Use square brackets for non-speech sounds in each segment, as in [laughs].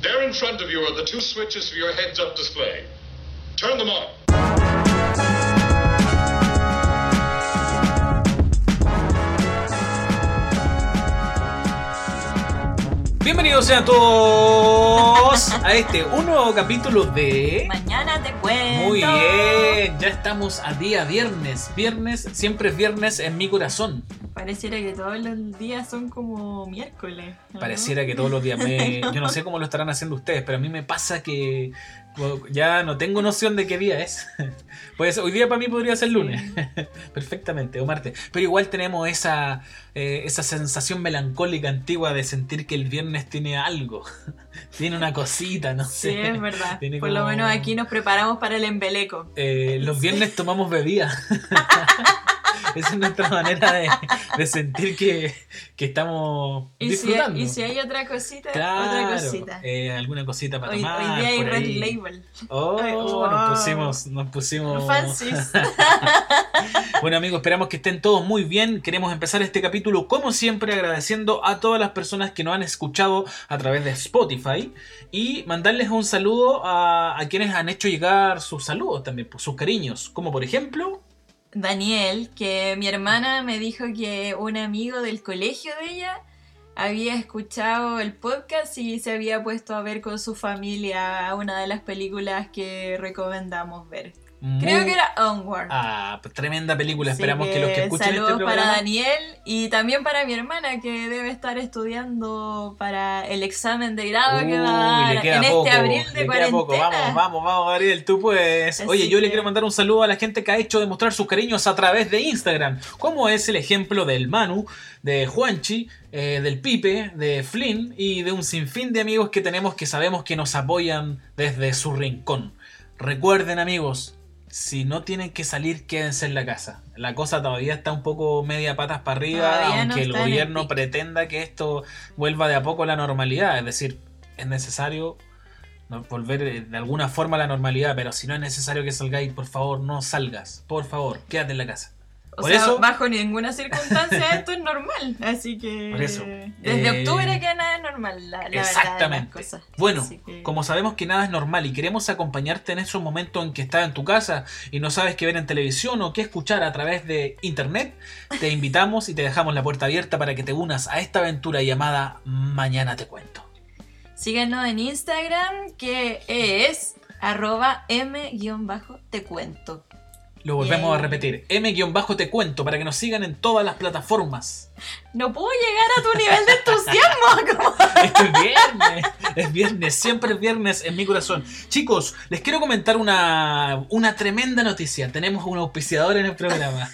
There in front of you are the two switches for your heads-up display. Turn them on. Bienvenidos sean todos a este un nuevo capítulo de... Mañana te cuento. Muy bien, ya estamos a día viernes. Viernes, siempre es viernes en mi corazón. Pareciera que todos los días son como miércoles. ¿no? Pareciera que todos los días me... [laughs] Yo no sé cómo lo estarán haciendo ustedes, pero a mí me pasa que ya no tengo noción de qué día es. [laughs] Pues hoy día para mí podría ser lunes. [laughs] Perfectamente, o martes. Pero igual tenemos esa, eh, esa sensación melancólica antigua de sentir que el viernes tiene algo. tiene una cosita, no Sí, sé. es verdad. Tiene Por lo como- menos aquí nos preparamos para el embeleco. Eh, los viernes tomamos bebida. Esa es nuestra manera de, de sentir que, que estamos Y si, disfrutando. y si hay otra cosita, Claro, otra cosita. eh, alguna cosita para hoy, tomar. hoy día hay Red ahí. Label. Oh, Ay, nos wow. pusimos, nos pusimos. Fancies. [laughs] Bueno amigos, esperamos que estén todos muy bien. Queremos empezar este capítulo como siempre agradeciendo a todas las personas que nos han escuchado a través de Spotify y mandarles un saludo a, a quienes han hecho llegar sus saludos también, sus cariños, como por ejemplo... Daniel, que mi hermana me dijo que un amigo del colegio de ella había escuchado el podcast y se había puesto a ver con su familia una de las películas que recomendamos ver. Creo que era Onward. Ah, pues, tremenda película. Así Esperamos que, los que escuchen saludos este para programa... Daniel y también para mi hermana que debe estar estudiando para el examen de grado que va a dar en poco, este abril de cuarentena. poco. Vamos, vamos, vamos, Gabriel, tú puedes. Así Oye, yo le quiero mandar un saludo a la gente que ha hecho demostrar sus cariños a través de Instagram, como es el ejemplo del Manu, de Juanchi, eh, del Pipe, de Flynn y de un sinfín de amigos que tenemos que sabemos que nos apoyan desde su rincón. Recuerden, amigos, si no tienen que salir, quédense en la casa. La cosa todavía está un poco media patas para arriba, Todavía aunque el gobierno pretenda que esto vuelva de a poco a la normalidad. Es decir, es necesario volver eh, de alguna forma a la normalidad, pero si no es necesario que salgáis, por favor, no salgas. Por favor, quédate en la casa. O Por sea, eso- bajo ninguna circunstancia [laughs] esto es normal. Así que. Por eso, Desde eh, octubre que nada es normal, la, la verdad de las Exactamente. cosas. Bueno, que- como sabemos que nada es normal y queremos acompañarte en esos momentos en que estás en tu casa y no sabes qué ver en televisión o qué escuchar a través de internet, te [laughs] invitamos y te dejamos la puerta abierta para que te unas a esta aventura llamada Mañana te cuento. Síganos en Instagram que es arroba m-te cuento. Lo volvemos a Bien. repetir, M-te cuento para que nos sigan en todas las plataformas. No puedo llegar a tu nivel de entusiasmo. [laughs] como- Es viernes, es viernes, siempre es viernes en mi corazón. Chicos, les quiero comentar una, una tremenda noticia. Tenemos un auspiciador en el programa.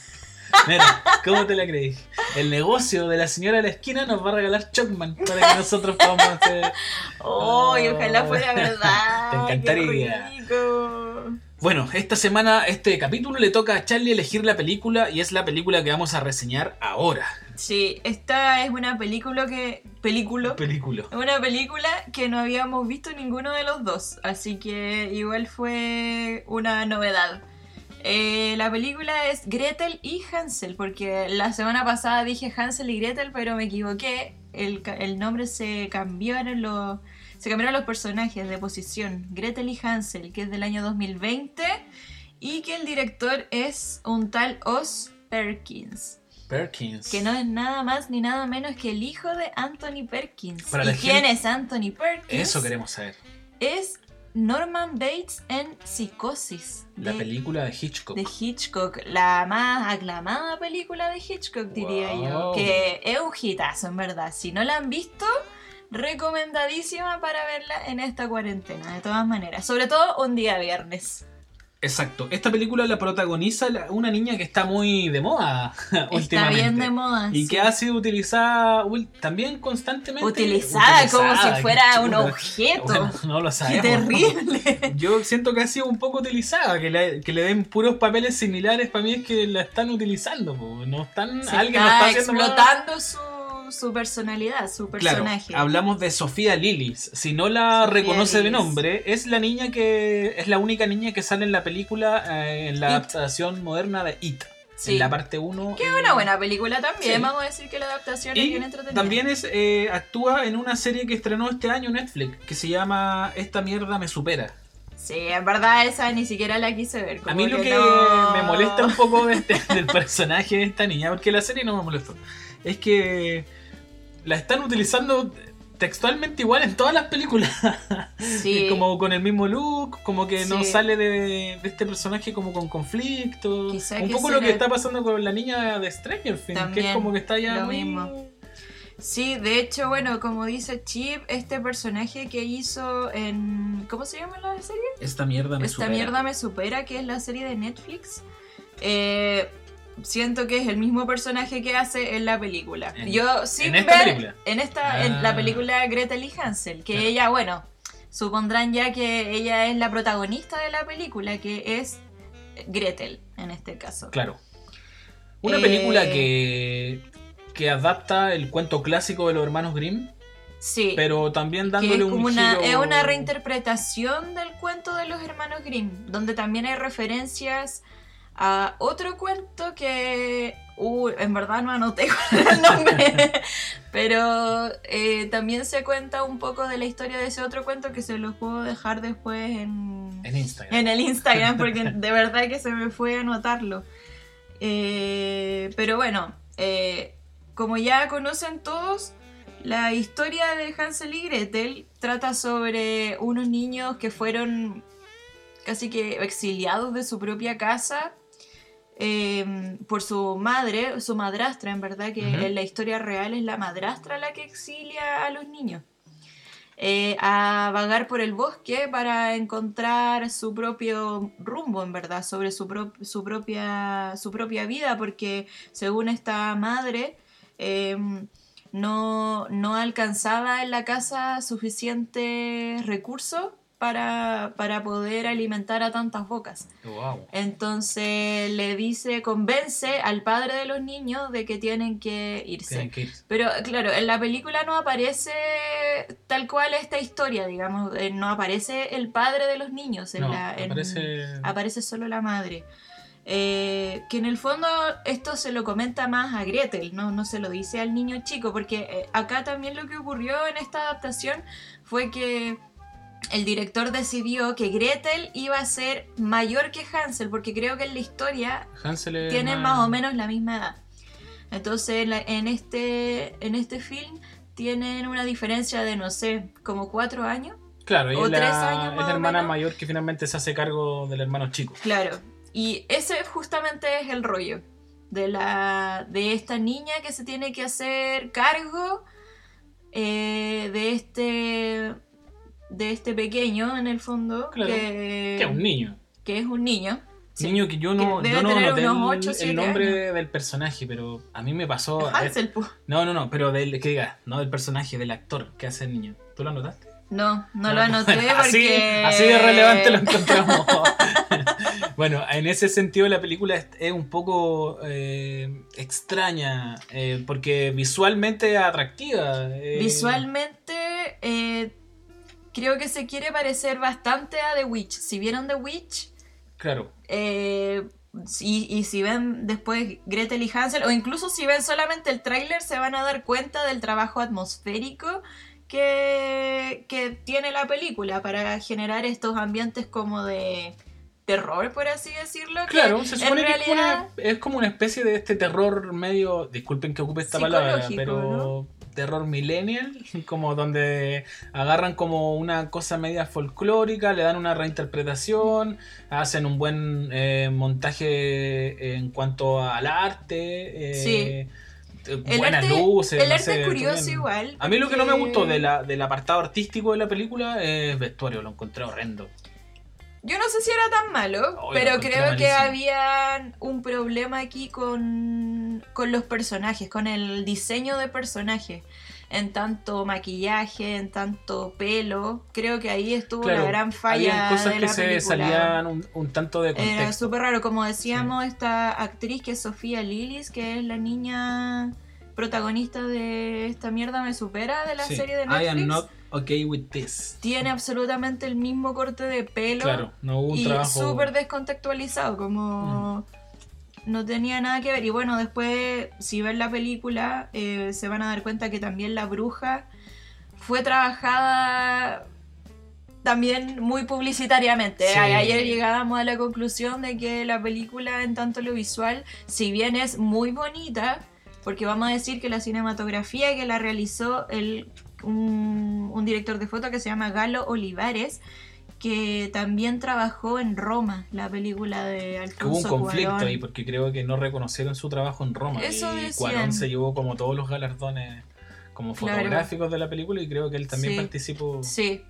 Mira, ¿cómo te la creí? El negocio de la señora de la esquina nos va a regalar Chocman para que nosotros podamos hacer. ¡Ay, ojalá fuera verdad! [laughs] Te encantaría. ¡Qué rico! Bueno, esta semana, este capítulo le toca a Charlie elegir la película y es la película que vamos a reseñar ahora. Sí, esta es una película que. Película. Película. Una película que no habíamos visto ninguno de los dos, así que igual fue una novedad. Eh, la película es Gretel y Hansel, porque la semana pasada dije Hansel y Gretel, pero me equivoqué. El, el nombre se cambiaron los, se cambiaron los personajes de posición. Gretel y Hansel, que es del año 2020, y que el director es un tal Oz Perkins. Perkins. Que no es nada más ni nada menos que el hijo de Anthony Perkins. Para ¿Y quién gente- es Anthony Perkins? Eso queremos saber. Es Norman Bates en Psicosis. La película de Hitchcock. de Hitchcock. La más aclamada película de Hitchcock, diría Wow. yo. Que es un hitazo, en verdad. Si no la han visto, recomendadísima para verla en esta cuarentena, de todas maneras. Sobre todo un día viernes. Exacto. Esta película la protagoniza la- una niña que está muy de moda Está últimamente. bien de moda. Y sí. que ha sido utilizada también constantemente. Utilizada como si fuera qué un objeto. Bueno, no lo ¡Qué sabemos. terrible! [laughs] Yo siento que ha sido un poco utilizada, que le, que le den puros papeles similares para mí es que la están utilizando, po. no están, Se alguien no está está haciendo explotando su, su personalidad, su Claro, personaje. hablamos de Sofía Lillis. Si no la Sofía reconoce de nombre, es la niña que es la única niña que sale en la película eh, en la It. adaptación moderna de It. Sí. en la parte 1. Que es una buena película también, Sí. vamos a decir que la adaptación es bien entretenida. también es, eh, actúa en una serie que estrenó este año Netflix, que se llama Esta mierda me supera. Sí, en verdad esa ni siquiera la quise ver. A mí lo que no- me molesta un poco de este- del personaje de esta niña, porque la serie no me molestó, es que la están utilizando textualmente igual en todas las películas. Sí. [laughs] como con el mismo look, como que no sale de, de este personaje como con conflicto. Quizá un poco lo que está pasando con la niña de Stranger Things, que es como que está ya lo muy- mismo. Sí, de hecho, bueno, como dice Chip, este personaje que hizo en... ¿Cómo se llama la serie? Esta mierda me Esta supera. mierda me supera, que es la serie de Netflix. Eh, siento que es el mismo personaje que hace en la película. En- Yo sin en esta ver película. en esta Ah. en la película Gretel y Hansel, que Claro. ella, bueno, supondrán ya que ella es la protagonista de la película, que es Gretel en este caso. Claro. Una Eh, película que, que adapta el cuento clásico de los hermanos Grimm, Sí. pero también que dándole es un como una, giro- es una reinterpretación del cuento de los hermanos Grimm, donde también hay referencias a otro cuento que uh, en verdad no anoté [laughs] el nombre, pero eh, también se cuenta un poco de la historia de ese otro cuento que se los puedo dejar después en, en Instagram. en el Instagram, porque [laughs] de verdad que se me fue a anotarlo. Eh, pero bueno, eh, como ya conocen todos, la historia de Hansel y Gretel trata sobre unos niños que fueron casi que exiliados de su propia casa eh, por su madre, su madrastra, en verdad, que en la historia real es la madrastra la que exilia a los niños. eh, a vagar por el bosque para encontrar su propio rumbo, en verdad, sobre su, pro- su, propia, su propia vida, porque según esta madre, eh, no, no alcanzaba en la casa suficientes recursos para, para poder alimentar a tantas bocas. Wow. Entonces le dice, convence al padre de los niños de que tienen que irse. Tienen que ir. Pero claro, en la película no aparece tal cual esta historia, digamos, eh, no aparece el padre de los niños, en No, la, en- aparece... aparece solo la madre. Eh, que en el fondo esto se lo comenta más a Gretel, no, no se lo dice al niño chico, porque eh, acá también lo que ocurrió en esta adaptación fue que el director decidió que Gretel iba a ser mayor que Hansel, porque creo que en la historia Hansel tienen más o menos la misma edad. Entonces en, la- este, en este film tienen una diferencia de, no sé, como cuatro años. Claro, o es la, tres años es más la hermana mayor que finalmente se hace cargo del hermano chico. Claro. Y ese justamente es el rollo de, la, de esta niña que se tiene que hacer cargo eh, de este de este pequeño en el fondo Claro. que, Que es un niño. que es un niño. Sí. Niño que yo no, Que yo no tener noté el, el nombre del personaje, pero a mí me pasó. Hansel. No, no, no, pero del que diga, no del personaje, del actor que hace el niño. ¿Tú lo notaste? No, no lo anoté [laughs] porque... así, así de relevante lo encontramos. [laughs] bueno, en ese sentido la película es, un poco eh, extraña, eh, porque visualmente es atractiva. eh, Visualmente, creo que se quiere parecer bastante a The Witch. Si vieron The Witch, Claro, eh, y, y si ven después Gretel y Hansel, o incluso si ven solamente el tráiler, se van a dar cuenta del trabajo atmosférico que, que tiene la película para generar estos ambientes como de terror, por así decirlo. que claro, se en supone que es, realidad- una- es como una especie de este terror medio, disculpen que ocupe esta palabra, pero terror millennial, [laughs] como donde agarran como una cosa media folclórica, le dan una reinterpretación, hacen un buen eh, montaje en cuanto al arte, eh, Sí. eh, El buenas arte- luces. el no arte sé, es curioso también. igual, A mí lo que no me gustó de la, del apartado artístico de la película es vestuario, lo encontré horrendo. Yo no sé si era tan malo, Oh, lo pero creo que había un problema aquí con, con los personajes, con el diseño de personajes. En tanto maquillaje, en tanto pelo. Creo que ahí estuvo Claro, la gran falla Habían cosas de que la se película. salían un, un tanto de Era súper raro. Como decíamos, esta actriz que es Sofía Lillis, que es la niña protagonista de esta mierda me supera de la Sí, serie de I Netflix. am not okay with this. Tiene absolutamente el mismo corte de pelo Claro, no hubo un y trabajo. súper descontextualizado, como... no tenía nada que ver. Y bueno, después, si ven la película, eh, se van a dar cuenta que también la bruja fue trabajada también muy publicitariamente. Sí. Ayer llegábamos a la conclusión de que la película en tanto lo visual, si bien es muy bonita, porque vamos a decir que la cinematografía que la realizó el, un, un director de foto que se llama Galo Olivares, que también trabajó en Roma, la película de Que hubo un Alfonso conflicto Cuarón. ahí porque creo que no reconocieron su trabajo en Roma. Eso y decían. Cuarón se llevó como todos los galardones como Claro. fotográficos de la película y creo que él también Sí. participó. Sí.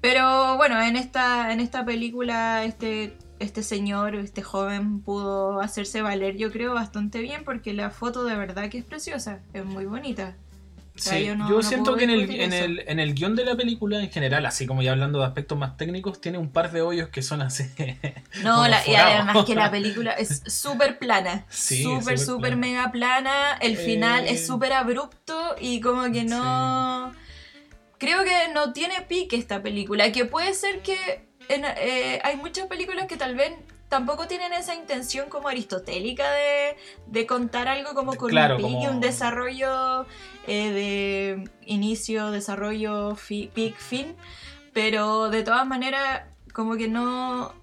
Pero bueno, en esta, en esta película este, este señor, este joven pudo hacerse valer yo creo bastante bien porque la foto de verdad que es preciosa, es muy bonita. Sea, Sí, yo no- yo no siento que en el, en, el, en el guion de la película en general, así como ya hablando de aspectos más técnicos, tiene un par de hoyos que son así. [laughs] No, la- y además que la [laughs] película es súper plana. Sí, súper, súper súper mega plana. El final Eh. es súper abrupto y como que no... Creo que no tiene pique esta película. Que puede ser que en- eh, hay muchas películas que tal vez tampoco tienen esa intención como aristotélica de, de contar algo como con Claro, un como- un desarrollo eh, de inicio, desarrollo, fi- pic, fin. Pero de todas maneras, como que no.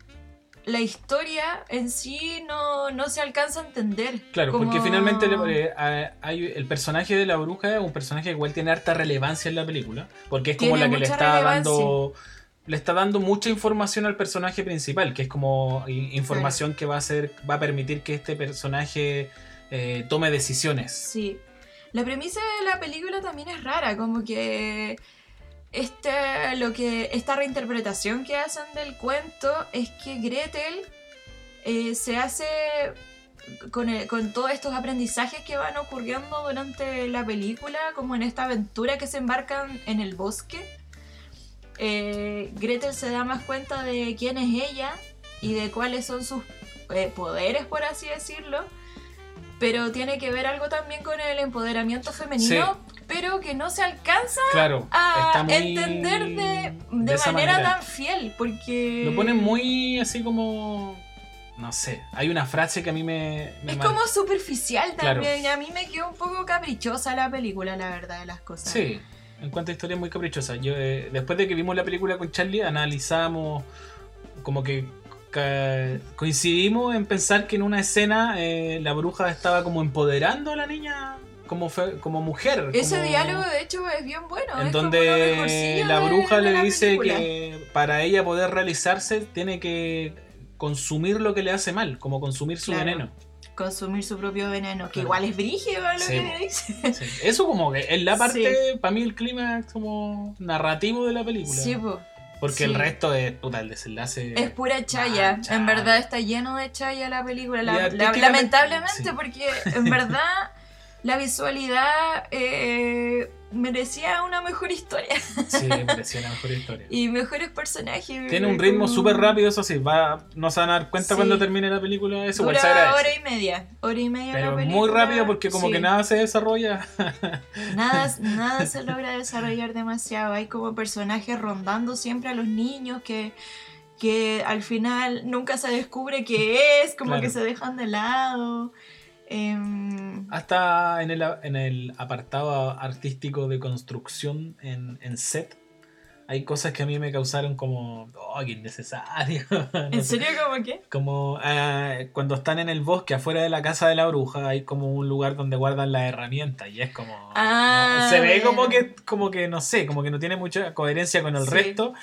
La historia en sí no, no se alcanza a entender. Claro, porque finalmente eh, a- hay, el personaje de la bruja es un personaje que igual tiene harta relevancia en la película, porque es como Tiene la que le está relevancia. dando le está dando mucha información al personaje principal, que es como información que va a hacer va a permitir que este personaje eh, tome decisiones. Sí. La premisa de la película también es rara, como que este, lo que esta reinterpretación que hacen del cuento es que Gretel eh, se hace con, el- con todos estos aprendizajes que van ocurriendo durante la película, como en esta aventura que se embarcan en el bosque. Eh, Gretel se da más cuenta de quién es ella y de cuáles son sus eh, poderes, por así decirlo. Pero tiene que ver algo también con el empoderamiento femenino, pero que no se alcanza Claro, a entender de, manera, tan fiel, porque... Lo ponen muy así como no sé, hay una frase que a mí me, me Es como superficial Claro. también, y a mí me quedó un poco caprichosa la película, la verdad de las cosas. Sí, en cuanto a historia muy caprichosa. Yo, eh, después de que vimos la película con Charlie, analizamos como que coincidimos en pensar que en una escena eh, la bruja estaba como empoderando a la niña como, fe- como mujer. Ese como- diálogo de hecho es bien bueno. En es donde la bruja de le dice película. que para ella poder realizarse tiene que consumir lo que le hace mal, como consumir su Claro. veneno. Consumir su propio veneno, que Claro. igual es brígido lo Sí, que dice. Sí. Eso como que es la parte, Sí. para mí el clima como narrativo de la película. Sí, po. Porque el resto es puta el desenlace. Es pura chaya. Ah, chaya. En verdad está lleno de chaya la película. La- la- lamentablemente, porque en verdad [laughs] la visualidad eh, merecía una mejor historia Sí, me pareció la mejor historia. y mejores personajes. Tiene un ritmo como- súper rápido, eso sí, va, no se van a dar cuenta Sí. cuando termine la película, eso igual Dura agradece. hora y media. Hora y media la Pero película. muy rápido porque como Sí. que nada se desarrolla. [laughs] Nada, [laughs] nada se logra desarrollar demasiado. Hay como personajes rondando siempre a los niños que, que al final nunca se descubre qué es, como Claro. que se dejan de lado. Em, Hasta en el, en el apartado artístico de construcción en, en set, hay cosas que a mí me causaron como, oh, qué innecesario. [laughs] No ¿En serio como qué? Como eh, cuando están en el bosque afuera de la casa de la bruja, hay como un lugar donde guardan las herramientas y es como... Ah, no, se ve como que, como que, no sé, como que no tiene mucha coherencia con el Sí. resto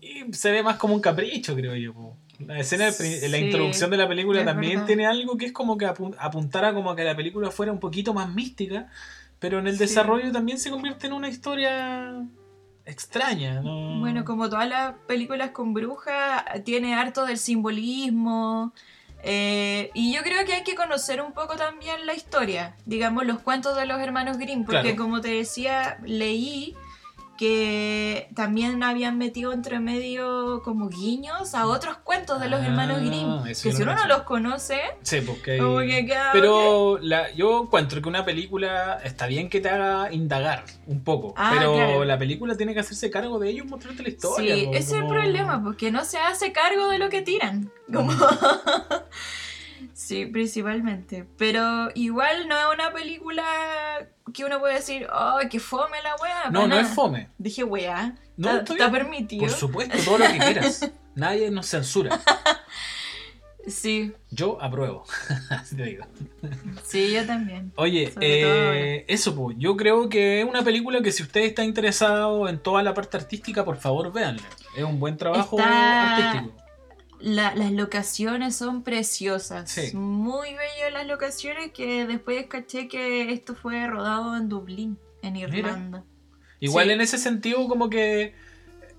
y se ve más como un capricho, creo yo. La escena, de la Sí, introducción de la película es también verdad. tiene algo que es como que apu- apuntara como a que la película fuera un poquito más mística, pero en el Sí. desarrollo también se convierte en una historia extraña, ¿no? Bueno, como todas las películas con brujas, tiene harto del simbolismo. eh, y yo creo que hay que conocer un poco también la historia, digamos, los cuentos de los hermanos Grimm, porque Claro. como te decía, leí que también habían metido entre medio como guiños a otros cuentos de los Ah, hermanos Grimm, que si no uno no los conoce, Sí, porque... como que queda... Pero la, yo encuentro que una película está bien que te haga indagar un poco, Ah, pero claro. la película tiene que hacerse cargo de ellos, mostrarte la historia. Sí, po, ese es el problema, porque no se hace cargo de lo que tiran. Como... [laughs] Sí, principalmente. Pero igual no es una película que uno puede decir, oh, que fome la weá. No, no es fome. Dije weá. No, ¿Está, permitido? Por supuesto, todo lo que quieras. [laughs] Nadie nos censura. [laughs] Sí, Yo apruebo. Así [laughs] te digo. sí, yo también. Oye, eh, eso, pues. Yo creo que es una película que si usted está interesado en toda la parte artística, por favor, véanla. Es un buen trabajo Está- artístico. La- las locaciones son preciosas. Sí. Muy bellas las locaciones que después caché que esto fue rodado en Dublín, en Irlanda. Igual Sí. en ese sentido, como que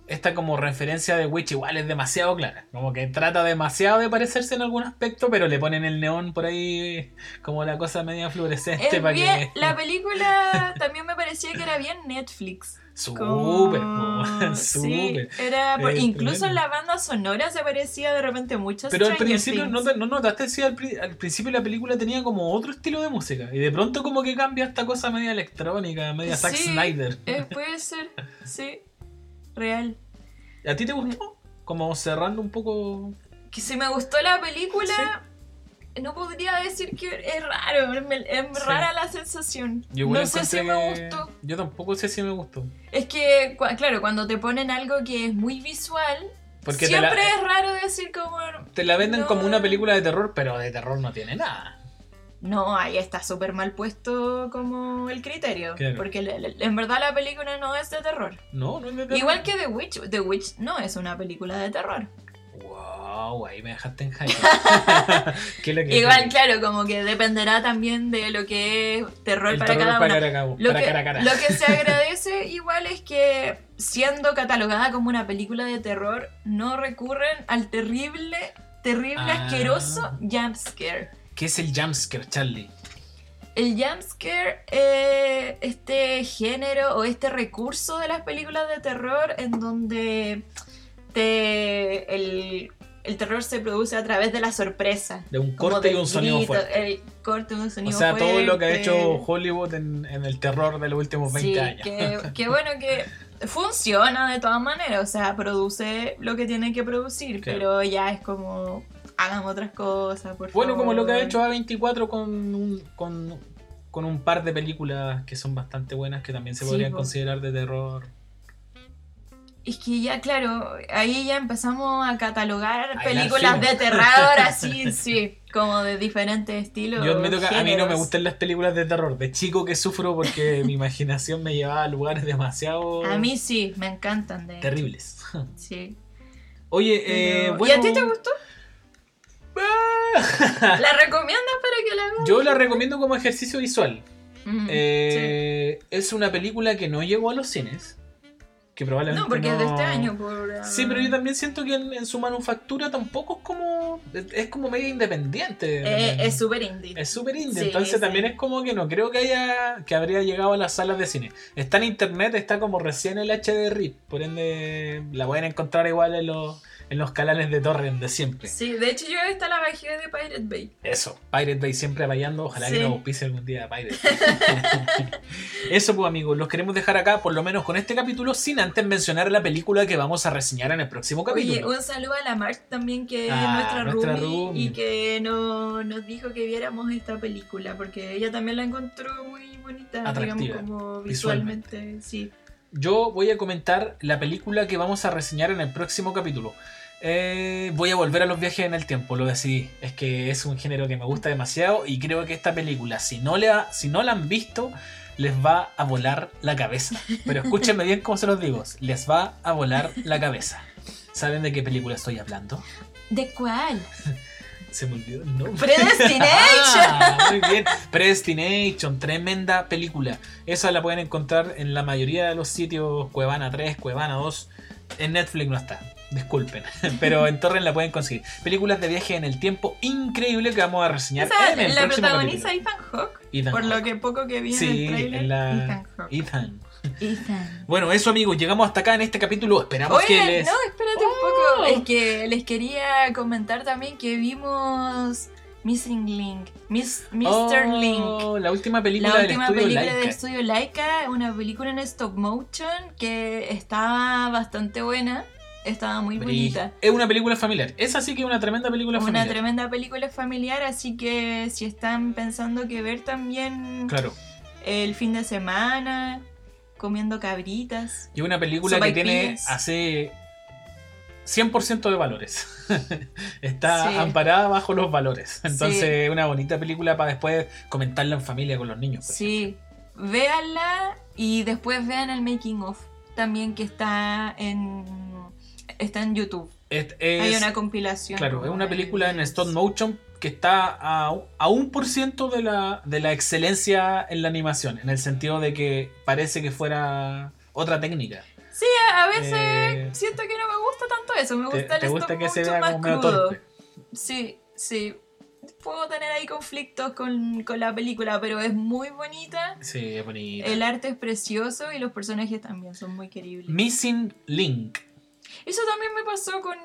esta como referencia de Witch igual es demasiado clara. Como que trata demasiado de parecerse en algún aspecto, pero le ponen el neón por ahí como la cosa media fluorescente para que... La película también me parecía que era bien Netflix. Súper, Como- po, [laughs] Sí, súper. era por- incluso en la banda sonora se parecía de repente mucho a Pero al principio, Things. ¿no, no notaste si al, pri- al principio la película tenía como otro estilo de música? Y de pronto como que cambia esta cosa media electrónica, media Zack Sí. Snyder. Eh, [laughs] puede ser, sí, real. ¿A ti te gustó? Como cerrando un poco... Que si me gustó la película, no podría decir que es raro, es, Sí. rara la sensación. Yo no sé si me gustó. Yo tampoco sé si me gustó. Es que, claro, cuando te ponen algo que es muy visual, Porque siempre la, es raro decir como... te la venden no. como una película de terror, pero de terror no tiene nada. No, ahí está súper mal puesto como el criterio. Claro. Porque le- le- en verdad la película no es de terror. No, no es de terror. Igual que The Witch. The Witch no es una película de terror. Wow, ahí me dejaste en hype. [laughs] ¿Qué es lo que Igual, claro, como que dependerá también de lo que es terror para terror cada para uno. cara a cabo, Lo para que, cara lo que se [laughs] agradece igual es que siendo catalogada como una película de terror, no recurren al terrible, terrible, Ah. asqueroso jump scare. ¿Qué es el jumpscare, Charlie? El jumpscare es este género o este recurso de las películas de terror en donde te, el, el terror se produce a través de la sorpresa. De un corte y un sonido fuerte. El corte, un O sonido sea, todo lo que ha fuerte. hecho Hollywood en, en el terror de los últimos 20 Sí, años. que, [laughs] que bueno que funciona de todas maneras, o sea, produce lo que tiene que producir, Claro. pero ya es como hagamos otras cosas, por Bueno, como lo que ha hecho A24 con un, con, con un par de películas que son bastante buenas, que también se podrían po. considerar de terror. Es que ya, claro, ahí ya empezamos a catalogar películas la de terror [laughs] así, sí, como de diferentes estilos. Yo admito que a mí no me gustan las películas de terror. De chico que sufro porque [laughs] mi imaginación me llevaba a lugares demasiado A mí sí, me encantan de terribles. Sí. Oye, eh, bueno, ¿Y a ti te gustó? [laughs] ¿La recomiendas para que la veas? Yo la recomiendo como ejercicio visual. Mm, Eh, Es una película que no llegó a los cines. Que probablemente No, porque es de no- este año. Por, Sí, pero yo también siento que en, en su manufactura tampoco es como. Es como medio independiente. Eh, es súper indie. Es súper indie, Sí, entonces sí. también es como que no creo que haya que habría llegado a las salas de cine. Está en internet, está como recién el HD RIP, por ende la pueden encontrar igual en los, en los canales de torrent de siempre. Sí, de hecho yo esta la bajé de Pirate Bay. Eso, Pirate Bay siempre apoyando, ojalá Sí. que nos auspice algún día Pirate. [laughs] Eso pues amigos, los queremos dejar acá por lo menos con este capítulo sin antes mencionar la película que vamos a reseñar en el próximo capítulo. Oye, un saludo a la March también, que Ah, es nuestra, nuestra roomie, roomie. y que no, nos dijo que viéramos esta película, porque ella también la encontró muy bonita, Atractiva, digamos, como visualmente. visualmente. Sí. Yo voy a comentar la película que vamos a reseñar en el próximo capítulo. Eh, voy a volver a los viajes en el tiempo, lo decidí. Es que es un género que me gusta demasiado y creo que esta película, si no, le ha- si no la han visto, les va a volar la cabeza. Pero escúchenme bien cómo se los digo, les va a volar la cabeza. ¿Saben de qué película estoy hablando? ¿De cuál? [laughs] Se me olvidó el nombre. Predestination. [laughs] Ah, muy bien. Predestination, tremenda película. Esa la pueden encontrar en la mayoría de los sitios, Cuevana 3, Cuevana 2. En Netflix no está, disculpen. [laughs] Pero en Torrent la pueden conseguir. Películas de viaje en el tiempo increíble que vamos a reseñar en el la próximo protagoniza capítulo. Ethan Hawke, Ethan por lo que poco que vi en Sí, el trailer. en la... Ethan Hawke. Ethan. Ethan. Bueno, eso amigos, llegamos hasta acá en este capítulo. Esperamos Oye, que les... no, espérate un Oh. poco. Es que les quería comentar también que vimos Missing Link. Miss, Mr. Link. Oh, La última película La del estudio película Laika. del estudio Laika, una película en stop motion que está bastante buena. Estaba muy bonita. Es una película familiar. Esa sí que es una tremenda película Una familiar. tremenda película familiar, así que si están pensando que ver también Claro. el fin de semana, comiendo cabritas. Y una película que tiene hace 100% de valores. [laughs] Está Sí. amparada bajo los valores. Entonces, Sí. es una bonita película para después comentarla en familia con los niños. Sí, véanla y después vean el making of también que está en está en YouTube. Es- Hay una compilación. claro, es una película en stop motion que está a, a un por ciento de la, de la excelencia en la animación, en el sentido de que parece que fuera otra técnica. Sí, a veces Eh, siento que no me gusta tanto eso, me ¿Te, gusta te el gusta stop que se vea más como crudo. torpe? Sí, sí. Puedo tener ahí conflictos con, con la película, pero es muy bonita. Sí, es bonita. El arte es precioso y los personajes también son muy queribles. Missing Link. Eso también me pasó con,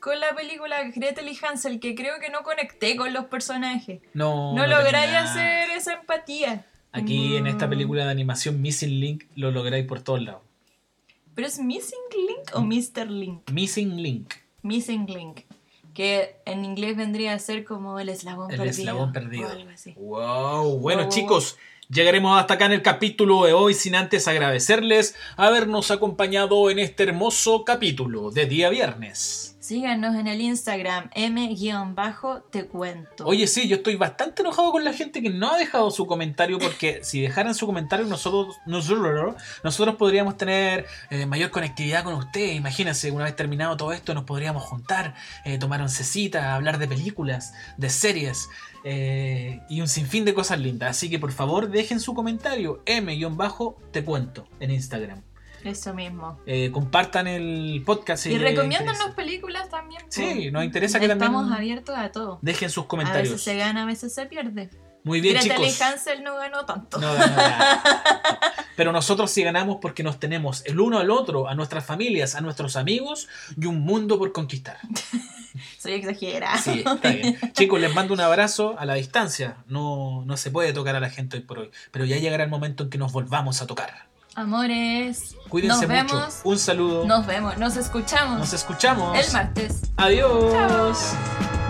con la película Gretel y Hansel, que creo que no conecté con los personajes. No, No, no lográis hacer esa empatía. Aquí en esta Mm. película de animación Missing Link lo lográis por todos lados. ¿Pero es Missing Link o Mm. Mr. Link? Missing Link, Missing Link. Que en inglés vendría a ser como el eslabón el perdido. eslabón perdido. o algo así. Wow, bueno Wow, wow, chicos, llegaremos hasta acá en el capítulo de hoy sin antes agradecerles habernos acompañado en este hermoso capítulo de día viernes. Síganos en el Instagram, m-te cuento. Oye, sí, yo estoy bastante enojado con la gente que no ha dejado su comentario porque [laughs] si dejaran su comentario nosotros nosotros, nosotros podríamos tener eh, mayor conectividad con ustedes. Imagínense, una vez terminado todo esto nos podríamos juntar, eh, tomar oncecita, hablar de películas, de series eh, y un sinfín de cosas lindas. Así que por favor dejen su comentario m-te cuento en Instagram. Eso mismo. Eh, compartan el podcast. y les recomiéndanos películas también. Sí, po. nos interesa que Estamos también abiertos a todo. dejen sus A comentarios. veces se gana, a veces se pierde. Muy bien, Gretel chicos. y Hansel no ganó tanto. No ganó nada. Pero nosotros sí ganamos porque nos tenemos el uno al otro, a nuestras familias, a nuestros amigos y un mundo por conquistar. [laughs] Soy exagerada. Sí, está bien. Chicos, les mando un abrazo a la distancia. No, no se puede tocar a la gente hoy por hoy. Pero ya llegará el momento en que nos volvamos a tocar. Amores. Cuídense nos mucho. vemos. Un saludo. Nos vemos. Nos escuchamos. Nos escuchamos. el martes. Adiós. Chao.